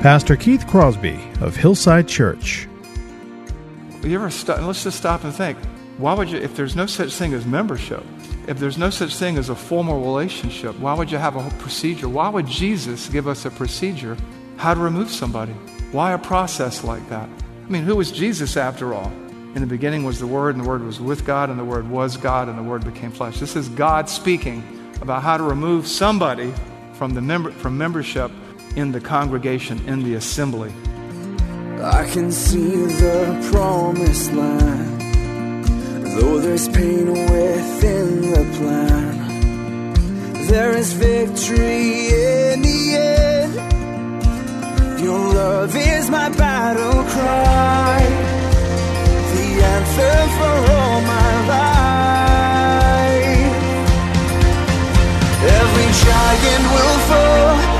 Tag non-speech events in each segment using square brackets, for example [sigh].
Pastor Keith Crosby of Hillside Church. You ever let's just stop and think. Why would you, if there's no such thing as membership, if there's no such thing as a formal relationship, why would you have a procedure? Why would Jesus give us a procedure how to remove somebody? Why a process like that? I mean, who was Jesus after all? In the beginning was the Word, and the Word was with God, and the Word was God, and the Word became flesh. This is God speaking about how to remove somebody from, the member, from membership in the congregation, in the assembly. I can see the promised land, though there's pain within the plan. There is victory in the end. Your love is my battle cry, the answer for all my life. Every giant will fall,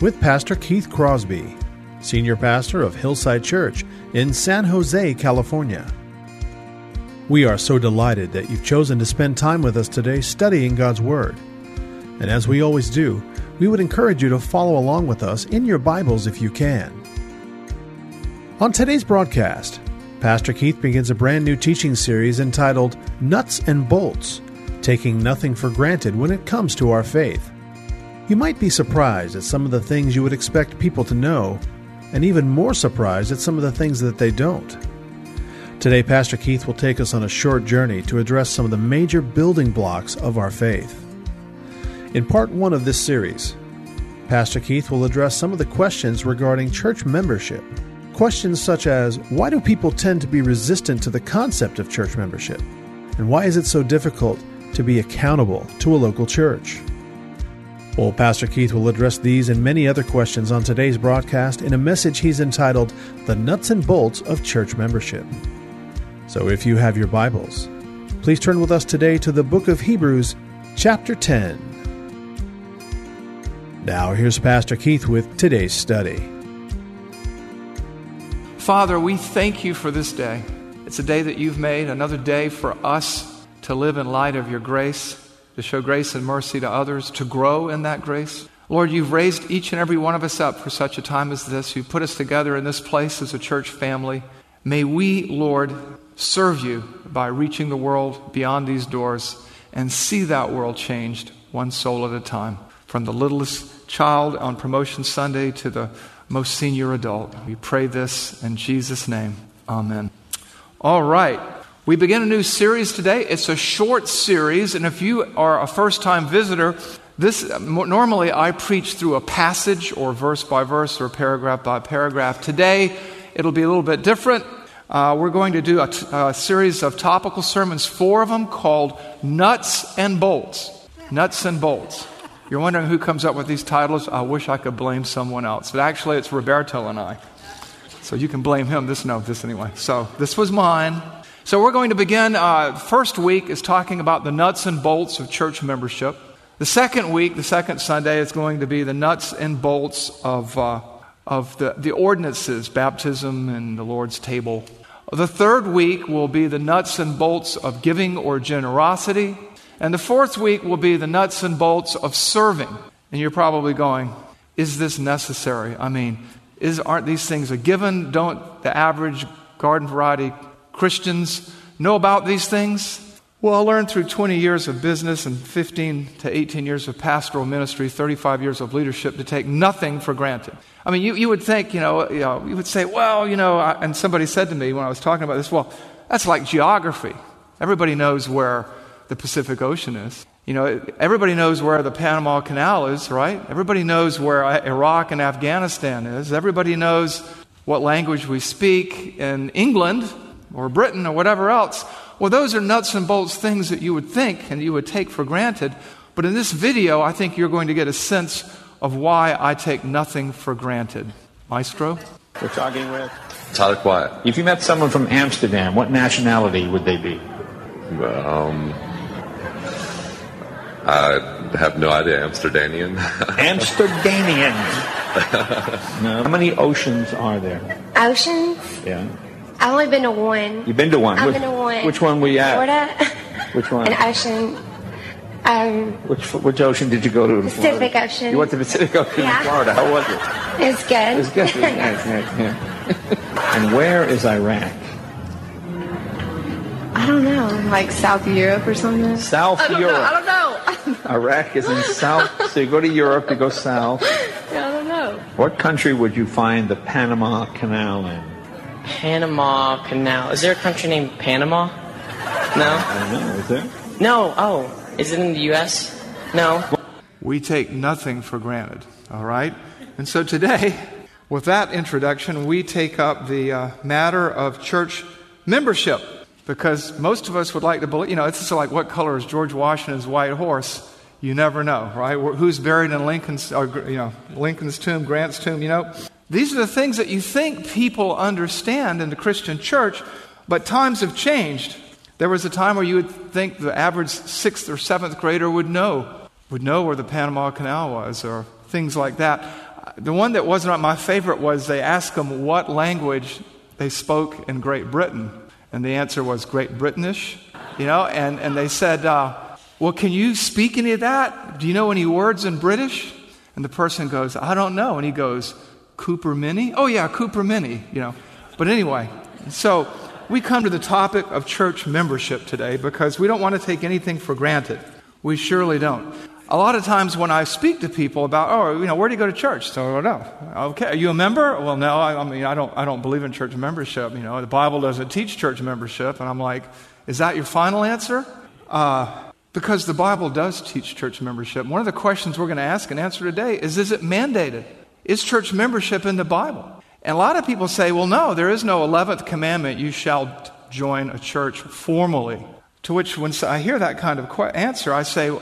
with Pastor Keith Crosby, Senior Pastor of Hillside Church in San Jose, California. We are so delighted that you've chosen to spend time with us today studying God's Word. And as we always do, we would encourage you to follow along with us in your Bibles if you can. On today's broadcast, Pastor Keith begins a brand new teaching series entitled Nuts and Bolts Taking Nothing for Granted When It Comes to Our Faith. You might be surprised at some of the things you would expect people to know, and even more surprised at some of the things that they don't. Today, Pastor Keith will take us on a short journey to address some of the major building blocks of our faith. In part one of this series, Pastor Keith will address some of the questions regarding church membership. Questions such as why do people tend to be resistant to the concept of church membership? And why is it so difficult to be accountable to a local church? Well, Pastor Keith will address these and many other questions on today's broadcast in a message he's entitled The Nuts and Bolts of Church Membership. So if you have your Bibles, please turn with us today to the book of Hebrews, chapter 10. Now, here's Pastor Keith with today's study. Father, we thank you for this day. It's a day that you've made, another day for us to live in light of your grace, to show grace and mercy to others, to grow in that grace. Lord, you've raised each and every one of us up for such a time as this. You've put us together in this place as a church family. May we, Lord, serve you by reaching the world beyond these doors and see that world changed one soul at a time. From the littlest child on Promotion Sunday to the most senior adult. We pray this in Jesus' name. Amen. All right. We begin a new series today. It's a short series, and if you are a first time visitor, this normally I preach through a passage or verse by verse or paragraph by paragraph. Today, it'll be a little bit different. Uh, we're going to do a, t- a series of topical sermons, four of them called Nuts and Bolts. Nuts and Bolts. You're wondering who comes up with these titles? I wish I could blame someone else. But actually, it's Roberto and I. So you can blame him. This, no, this anyway. So this was mine. So we're going to begin. Uh, first week is talking about the nuts and bolts of church membership. The second week, the second Sunday, is going to be the nuts and bolts of, uh, of the, the ordinances, baptism and the Lord's table. The third week will be the nuts and bolts of giving or generosity. And the fourth week will be the nuts and bolts of serving. And you're probably going, is this necessary? I mean, is, aren't these things a given? Don't the average garden variety Christians know about these things? Well, I learned through 20 years of business and 15 to 18 years of pastoral ministry, 35 years of leadership, to take nothing for granted. I mean, you, you would think, you know, you know, you would say, well, you know, I, and somebody said to me when I was talking about this, well, that's like geography. Everybody knows where the Pacific Ocean is. You know, everybody knows where the Panama Canal is, right? Everybody knows where Iraq and Afghanistan is. Everybody knows what language we speak in England or Britain or whatever else. Well, those are nuts and bolts things that you would think and you would take for granted. But in this video, I think you're going to get a sense of why I take nothing for granted. Maestro? We're talking with Tyler Quiet. If you met someone from Amsterdam, what nationality would they be? Um, I have no idea. Amsterdamian. [laughs] Amsterdamian. [laughs] How many oceans are there? Oceans? Yeah. I've only been to one. You've been to one. I've which, been to one. Which one were you at? Florida. Which one? [laughs] An ocean. Um, Which which ocean did you go to? in Pacific Florida? Ocean. You went to Pacific Ocean Yeah. in Florida. How was it? it's good. It's good. It was nice, nice, yeah. and where is Iraq? I don't know, like South Europe or something. South I don't Europe. know. [laughs] I don't know. Iraq is in South. So you go to Europe, you go south. [laughs] Yeah, I don't know. What country would you find the Panama Canal in? Panama Canal. Is there a country named Panama? No? I don't know. Is there? No. Oh, is it in the U.S.? No. We take nothing for granted, all right? And so today, with that introduction, we take up the uh, matter of church membership because most of us would like to believe, you know, it's just like what color is George Washington's white horse? You never know, right? Who's buried in Lincoln's, or, you know, Lincoln's tomb, Grant's tomb, you know? These are the things that you think people understand in the Christian church, but times have changed. There was a time where you would think the average sixth or seventh grader would know, would know where the Panama Canal was, or things like that. The one that wasn't my favorite was they asked them what language they spoke in Great Britain, and the answer was Great British, you know, and, and they said, uh, Well, can you speak any of that? Do you know any words in British? And the person goes, I don't know. And he goes, Cooper Mini? Oh, yeah, Cooper Mini, you know. But anyway, so we come to the topic of church membership today because we don't want to take anything for granted. We surely don't. A lot of times when I speak to people about, oh, you know, where do you go to church? So don't know. Okay, are you a member? Well, no, I, I mean, I don't, I don't believe in church membership. You know, the Bible doesn't teach church membership. And I'm like, is that your final answer? Uh, because the Bible does teach church membership. One of the questions we're going to ask and answer today is Is it mandated? Is church membership in the Bible? And a lot of people say, Well, no, there is no 11th commandment, you shall join a church formally. To which, when I hear that kind of answer, I say,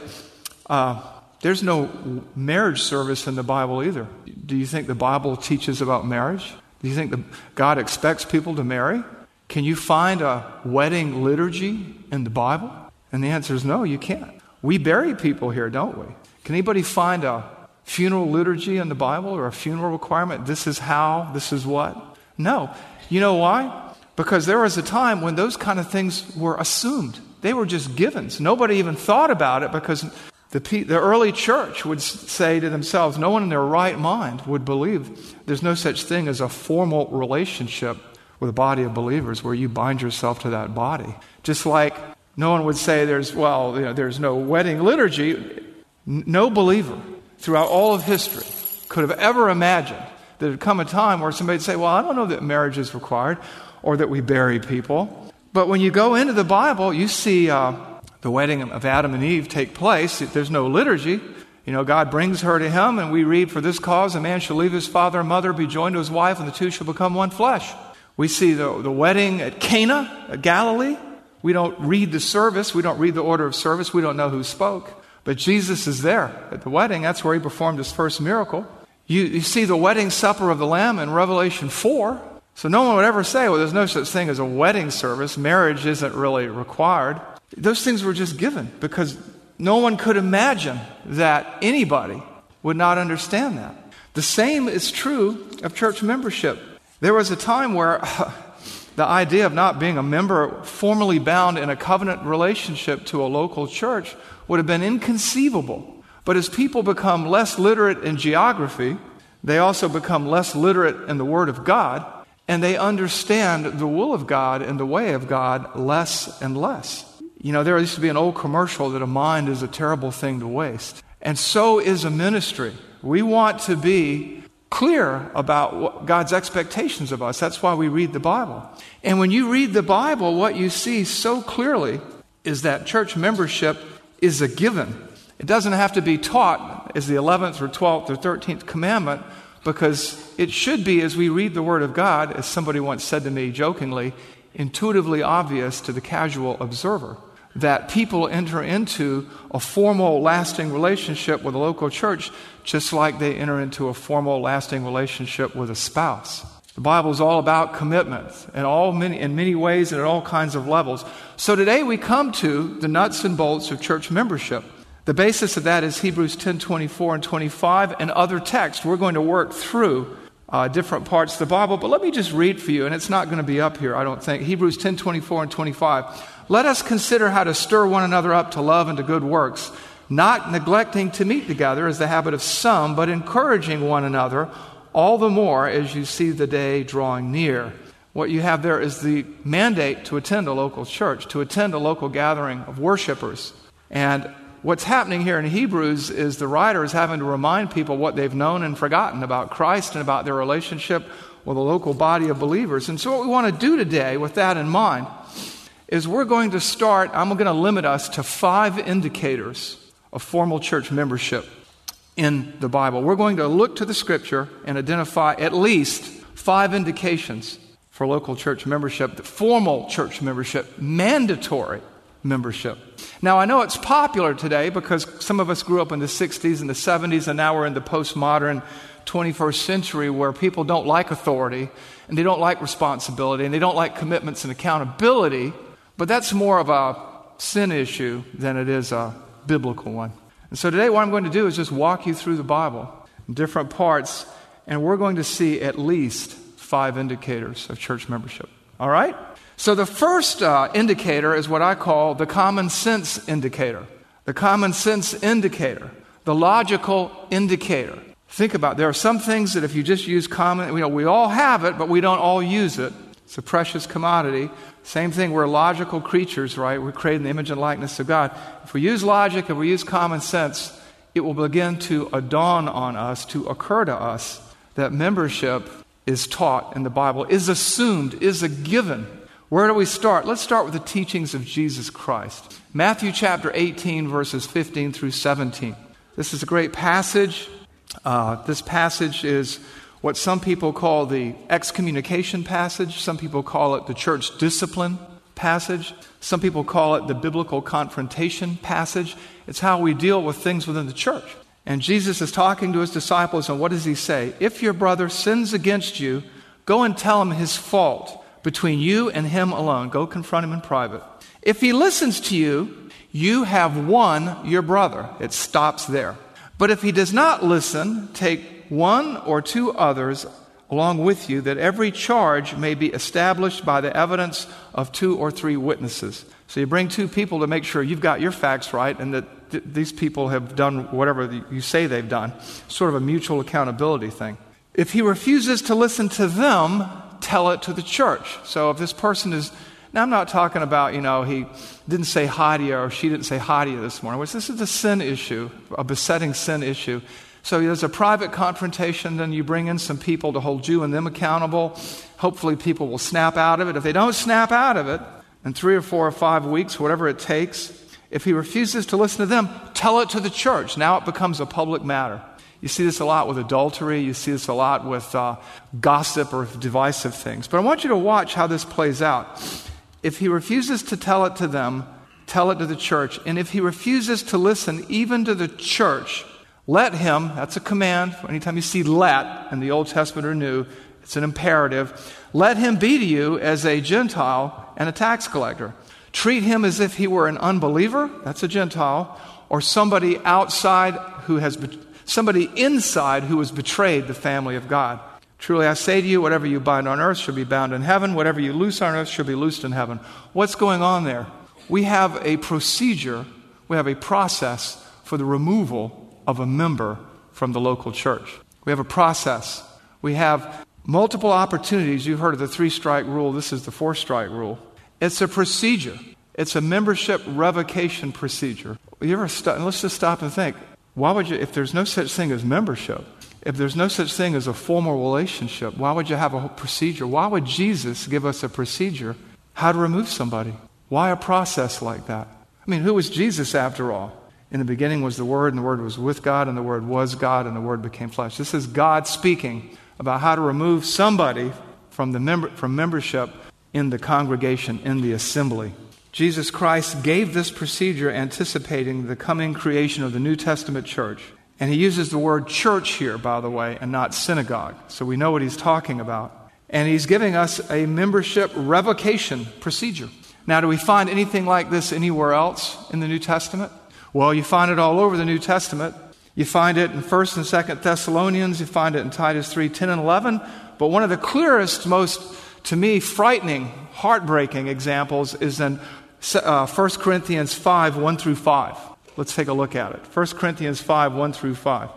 uh, There's no marriage service in the Bible either. Do you think the Bible teaches about marriage? Do you think the, God expects people to marry? Can you find a wedding liturgy in the Bible? And the answer is no, you can't. We bury people here, don't we? Can anybody find a funeral liturgy in the Bible or a funeral requirement? This is how, this is what? No. You know why? Because there was a time when those kind of things were assumed. They were just givens. Nobody even thought about it because the, the early church would say to themselves, no one in their right mind would believe there's no such thing as a formal relationship with a body of believers where you bind yourself to that body. Just like no one would say there's, well, you know, there's no wedding liturgy. No believer throughout all of history could have ever imagined that there'd come a time where somebody'd say, well, I don't know that marriage is required or that we bury people. But when you go into the Bible, you see uh, the wedding of Adam and Eve take place. There's no liturgy. You know, God brings her to him, and we read, For this cause a man shall leave his father and mother, be joined to his wife, and the two shall become one flesh. We see the, the wedding at Cana, at Galilee. We don't read the service, we don't read the order of service, we don't know who spoke. But Jesus is there at the wedding. That's where he performed his first miracle. You, you see the wedding supper of the Lamb in Revelation 4. So no one would ever say, well, there's no such thing as a wedding service. Marriage isn't really required. Those things were just given because no one could imagine that anybody would not understand that. The same is true of church membership. There was a time where [laughs] the idea of not being a member formally bound in a covenant relationship to a local church would have been inconceivable. But as people become less literate in geography, they also become less literate in the Word of God, and they understand the will of God and the way of God less and less. You know, there used to be an old commercial that a mind is a terrible thing to waste. And so is a ministry. We want to be clear about God's expectations of us. That's why we read the Bible. And when you read the Bible, what you see so clearly is that church membership is a given. It doesn't have to be taught as the 11th or 12th or 13th commandment because it should be, as we read the Word of God, as somebody once said to me jokingly, intuitively obvious to the casual observer that people enter into a formal, lasting relationship with a local church just like they enter into a formal, lasting relationship with a spouse. The Bible is all about commitment in, all many, in many ways and at all kinds of levels. So today we come to the nuts and bolts of church membership. The basis of that is Hebrews 10 24 and 25 and other texts. We're going to work through uh, different parts of the Bible, but let me just read for you, and it's not going to be up here, I don't think. Hebrews 10 24 and 25. Let us consider how to stir one another up to love and to good works, not neglecting to meet together as the habit of some, but encouraging one another, all the more as you see the day drawing near. What you have there is the mandate to attend a local church, to attend a local gathering of worshipers. And what's happening here in Hebrews is the writer is having to remind people what they've known and forgotten about Christ and about their relationship with a local body of believers. And so, what we want to do today, with that in mind, is we're going to start, I'm going to limit us to five indicators of formal church membership in the Bible. We're going to look to the scripture and identify at least five indications for local church membership, the formal church membership, mandatory membership. Now, I know it's popular today because some of us grew up in the 60s and the 70s, and now we're in the postmodern 21st century where people don't like authority and they don't like responsibility and they don't like commitments and accountability. But that's more of a sin issue than it is a biblical one. And so today, what I'm going to do is just walk you through the Bible different parts, and we're going to see at least five indicators of church membership. All right? So the first uh, indicator is what I call the common sense indicator. The common sense indicator, the logical indicator. Think about it. there are some things that if you just use common, you know, we all have it, but we don't all use it. It's a precious commodity. Same thing, we're logical creatures, right? We're created in the image and likeness of God. If we use logic, and we use common sense, it will begin to dawn on us, to occur to us, that membership is taught in the Bible, is assumed, is a given. Where do we start? Let's start with the teachings of Jesus Christ. Matthew chapter 18, verses 15 through 17. This is a great passage. Uh, this passage is what some people call the excommunication passage, some people call it the church discipline passage, some people call it the biblical confrontation passage. It's how we deal with things within the church. And Jesus is talking to his disciples, and what does he say? If your brother sins against you, go and tell him his fault between you and him alone. Go confront him in private. If he listens to you, you have won your brother. It stops there. But if he does not listen, take one or two others along with you, that every charge may be established by the evidence of two or three witnesses. So you bring two people to make sure you've got your facts right and that th- these people have done whatever you say they've done. Sort of a mutual accountability thing. If he refuses to listen to them, tell it to the church. So if this person is now, I'm not talking about, you know, he didn't say Hadia or she didn't say Hadia this morning, which this is a sin issue, a besetting sin issue. So there's a private confrontation, then you bring in some people to hold you and them accountable. Hopefully, people will snap out of it. If they don't snap out of it, in three or four or five weeks, whatever it takes, if he refuses to listen to them, tell it to the church. Now it becomes a public matter. You see this a lot with adultery. You see this a lot with uh, gossip or divisive things. But I want you to watch how this plays out. If he refuses to tell it to them, tell it to the church. And if he refuses to listen even to the church, let him, that's a command. Anytime you see let in the Old Testament or New, it's an imperative. Let him be to you as a Gentile and a tax collector. Treat him as if he were an unbeliever, that's a Gentile, or somebody outside who has, somebody inside who has betrayed the family of God. Truly I say to you, whatever you bind on earth shall be bound in heaven, whatever you loose on earth shall be loosed in heaven. What's going on there? We have a procedure, we have a process for the removal of a member from the local church. We have a process. We have multiple opportunities. You've heard of the three strike rule. This is the four strike rule. It's a procedure. It's a membership revocation procedure. You ever st- let's just stop and think. Why would you, if there's no such thing as membership, if there's no such thing as a formal relationship, why would you have a procedure? Why would Jesus give us a procedure how to remove somebody? Why a process like that? I mean, who was Jesus after all? In the beginning was the Word, and the Word was with God, and the Word was God, and the Word became flesh. This is God speaking about how to remove somebody from, the member, from membership in the congregation, in the assembly. Jesus Christ gave this procedure anticipating the coming creation of the New Testament church. And he uses the word church here, by the way, and not synagogue. So we know what he's talking about. And he's giving us a membership revocation procedure. Now, do we find anything like this anywhere else in the New Testament? Well, you find it all over the New Testament. You find it in 1st and 2nd Thessalonians, you find it in Titus 3 10 and 11. But one of the clearest, most, to me, frightening, heartbreaking examples is in uh, 1 Corinthians 5 1 through 5. Let's take a look at it. 1 Corinthians 5 1 through 5.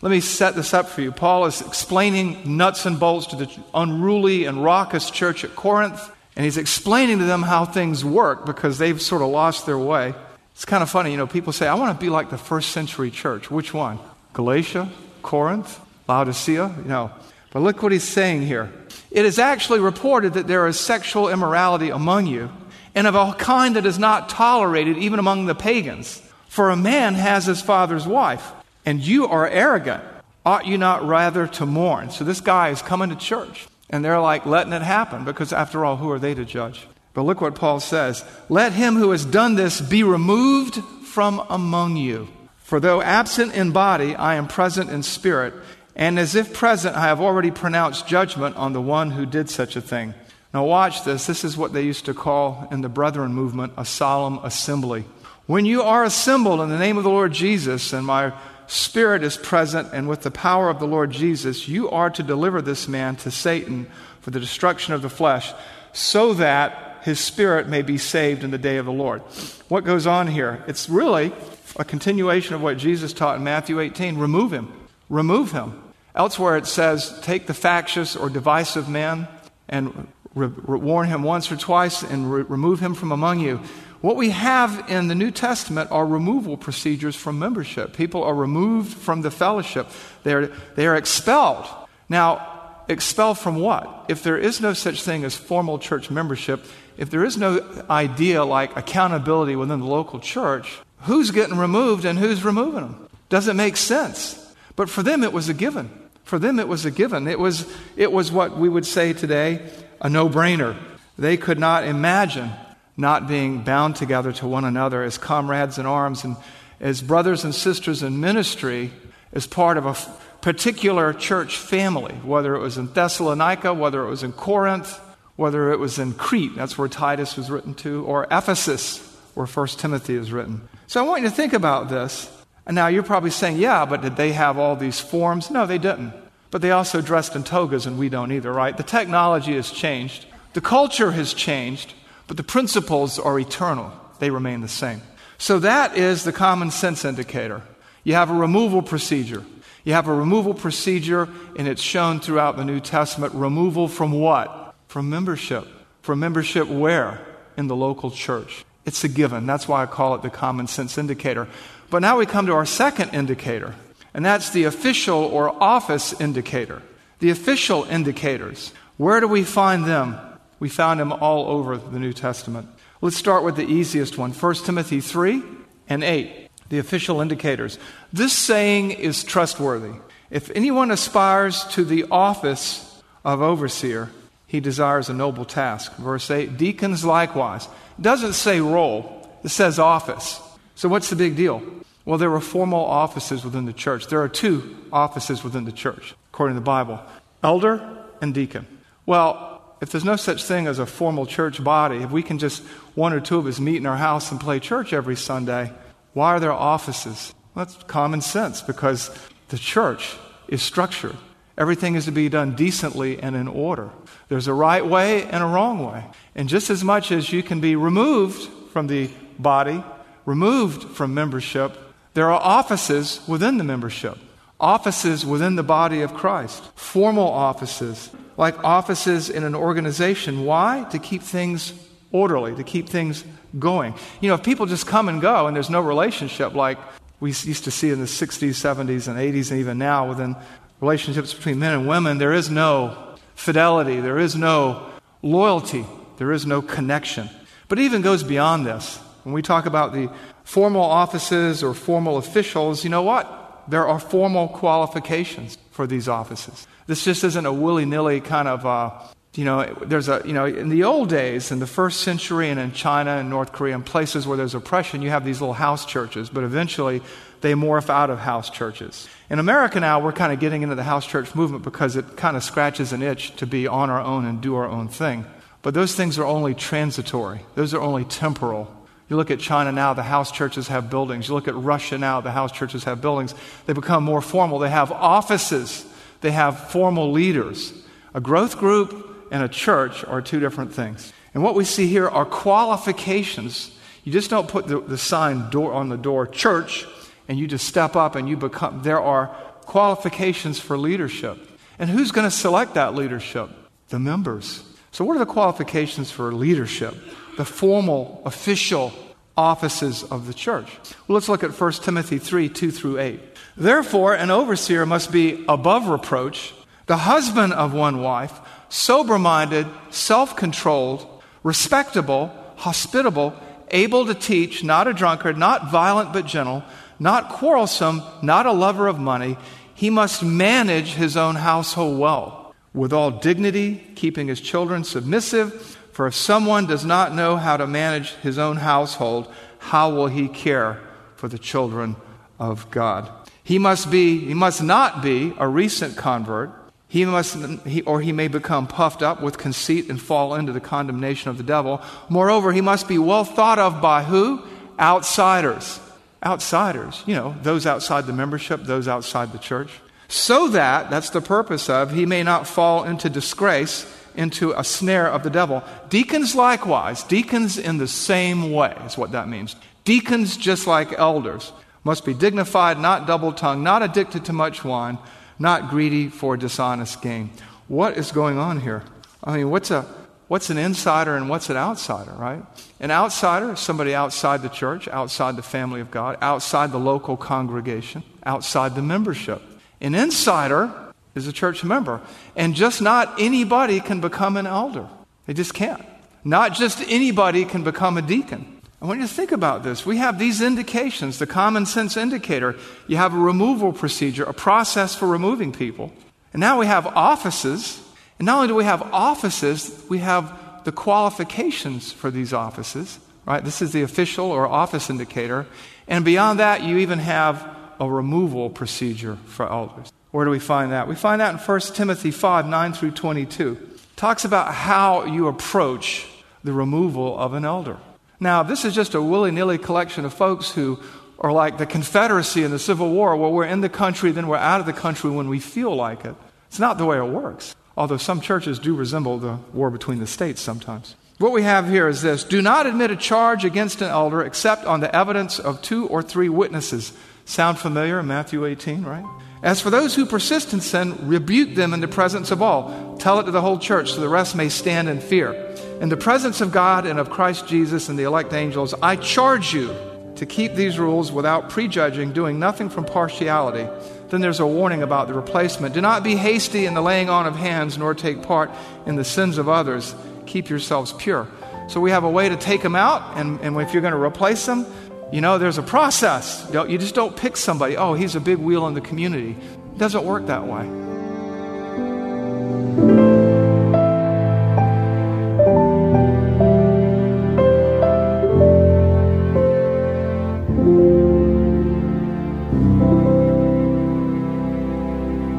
Let me set this up for you. Paul is explaining nuts and bolts to the unruly and raucous church at Corinth, and he's explaining to them how things work because they've sort of lost their way. It's kind of funny, you know, people say, I want to be like the first century church. Which one? Galatia? Corinth? Laodicea? Know. But look what he's saying here. It is actually reported that there is sexual immorality among you, and of a kind that is not tolerated even among the pagans. For a man has his father's wife, and you are arrogant. Ought you not rather to mourn? So this guy is coming to church, and they're like letting it happen because, after all, who are they to judge? But look what Paul says Let him who has done this be removed from among you. For though absent in body, I am present in spirit, and as if present, I have already pronounced judgment on the one who did such a thing. Now, watch this. This is what they used to call in the Brethren movement a solemn assembly. When you are assembled in the name of the Lord Jesus, and my spirit is present, and with the power of the Lord Jesus, you are to deliver this man to Satan for the destruction of the flesh, so that his spirit may be saved in the day of the Lord. What goes on here? It's really a continuation of what Jesus taught in Matthew 18 remove him. Remove him. Elsewhere it says, take the factious or divisive man and re- re- warn him once or twice and re- remove him from among you. What we have in the New Testament are removal procedures from membership. People are removed from the fellowship, they are, they are expelled. Now, expelled from what? If there is no such thing as formal church membership, if there is no idea like accountability within the local church, who's getting removed and who's removing them? Doesn't make sense. But for them, it was a given. For them, it was a given. It was, it was what we would say today a no brainer. They could not imagine not being bound together to one another as comrades in arms and as brothers and sisters in ministry as part of a particular church family, whether it was in Thessalonica, whether it was in Corinth, whether it was in Crete, that's where Titus was written to, or Ephesus, where 1 Timothy is written. So I want you to think about this. And now you're probably saying, yeah, but did they have all these forms? No, they didn't. But they also dressed in togas, and we don't either, right? The technology has changed, the culture has changed, but the principles are eternal, they remain the same. So that is the common sense indicator. You have a removal procedure. You have a removal procedure, and it's shown throughout the New Testament. Removal from what? From membership. From membership where? In the local church. It's a given. That's why I call it the common sense indicator. But now we come to our second indicator, and that's the official or office indicator. The official indicators. Where do we find them? We found them all over the New Testament. Let's start with the easiest one 1 Timothy 3 and 8, the official indicators. This saying is trustworthy. If anyone aspires to the office of overseer, he desires a noble task. Verse 8, deacons likewise. It doesn't say role, it says office. So what's the big deal? Well, there are formal offices within the church. There are two offices within the church, according to the Bible elder and deacon. Well, if there's no such thing as a formal church body, if we can just one or two of us meet in our house and play church every Sunday, why are there offices? Well, that's common sense because the church is structured. Everything is to be done decently and in order. There's a right way and a wrong way. And just as much as you can be removed from the body, removed from membership, there are offices within the membership, offices within the body of Christ, formal offices like offices in an organization. Why? To keep things orderly, to keep things going. You know, if people just come and go and there's no relationship like we used to see in the 60s, 70s, and 80s, and even now within relationships between men and women, there is no fidelity, there is no loyalty, there is no connection. But it even goes beyond this. When we talk about the formal offices or formal officials, you know what? There are formal qualifications for these offices. This just isn't a willy nilly kind of, uh, you know, there's a, you know, in the old days, in the first century and in China and North Korea, and places where there's oppression, you have these little house churches, but eventually they morph out of house churches. In America now, we're kind of getting into the house church movement because it kind of scratches an itch to be on our own and do our own thing. But those things are only transitory, those are only temporal. You look at China now, the house churches have buildings. You look at Russia now, the house churches have buildings. They become more formal. They have offices, they have formal leaders. A growth group and a church are two different things. And what we see here are qualifications. You just don't put the, the sign door on the door, church, and you just step up and you become, there are qualifications for leadership. And who's going to select that leadership? The members. So, what are the qualifications for leadership? The formal, official offices of the church. Well, let's look at 1 Timothy 3 2 through 8. Therefore, an overseer must be above reproach, the husband of one wife, sober minded, self controlled, respectable, hospitable, able to teach, not a drunkard, not violent but gentle, not quarrelsome, not a lover of money. He must manage his own household well, with all dignity, keeping his children submissive. For if someone does not know how to manage his own household, how will he care for the children of God? He must be, he must not be a recent convert. He must, he, or he may become puffed up with conceit and fall into the condemnation of the devil. Moreover, he must be well thought of by who? Outsiders. Outsiders, you know, those outside the membership, those outside the church. So that, that's the purpose of, he may not fall into disgrace into a snare of the devil. Deacons likewise, deacons in the same way is what that means. Deacons, just like elders, must be dignified, not double tongued, not addicted to much wine, not greedy for dishonest gain. What is going on here? I mean, what's, a, what's an insider and what's an outsider, right? An outsider is somebody outside the church, outside the family of God, outside the local congregation, outside the membership. An insider is a church member. And just not anybody can become an elder. They just can't. Not just anybody can become a deacon. I want you to think about this. We have these indications, the common sense indicator. You have a removal procedure, a process for removing people. And now we have offices. And not only do we have offices, we have the qualifications for these offices, right? This is the official or office indicator. And beyond that, you even have a removal procedure for elders. Where do we find that? We find that in 1 Timothy 5 9 through 22. It talks about how you approach the removal of an elder. Now, this is just a willy nilly collection of folks who are like the Confederacy in the Civil War, where we're in the country, then we're out of the country when we feel like it. It's not the way it works, although some churches do resemble the war between the states sometimes. What we have here is this Do not admit a charge against an elder except on the evidence of two or three witnesses. Sound familiar in Matthew 18, right? As for those who persist in sin, rebuke them in the presence of all. Tell it to the whole church so the rest may stand in fear. In the presence of God and of Christ Jesus and the elect angels, I charge you to keep these rules without prejudging, doing nothing from partiality. Then there's a warning about the replacement. Do not be hasty in the laying on of hands, nor take part in the sins of others. Keep yourselves pure. So we have a way to take them out, and, and if you're going to replace them, you know, there's a process. You just don't pick somebody, oh, he's a big wheel in the community. It doesn't work that way.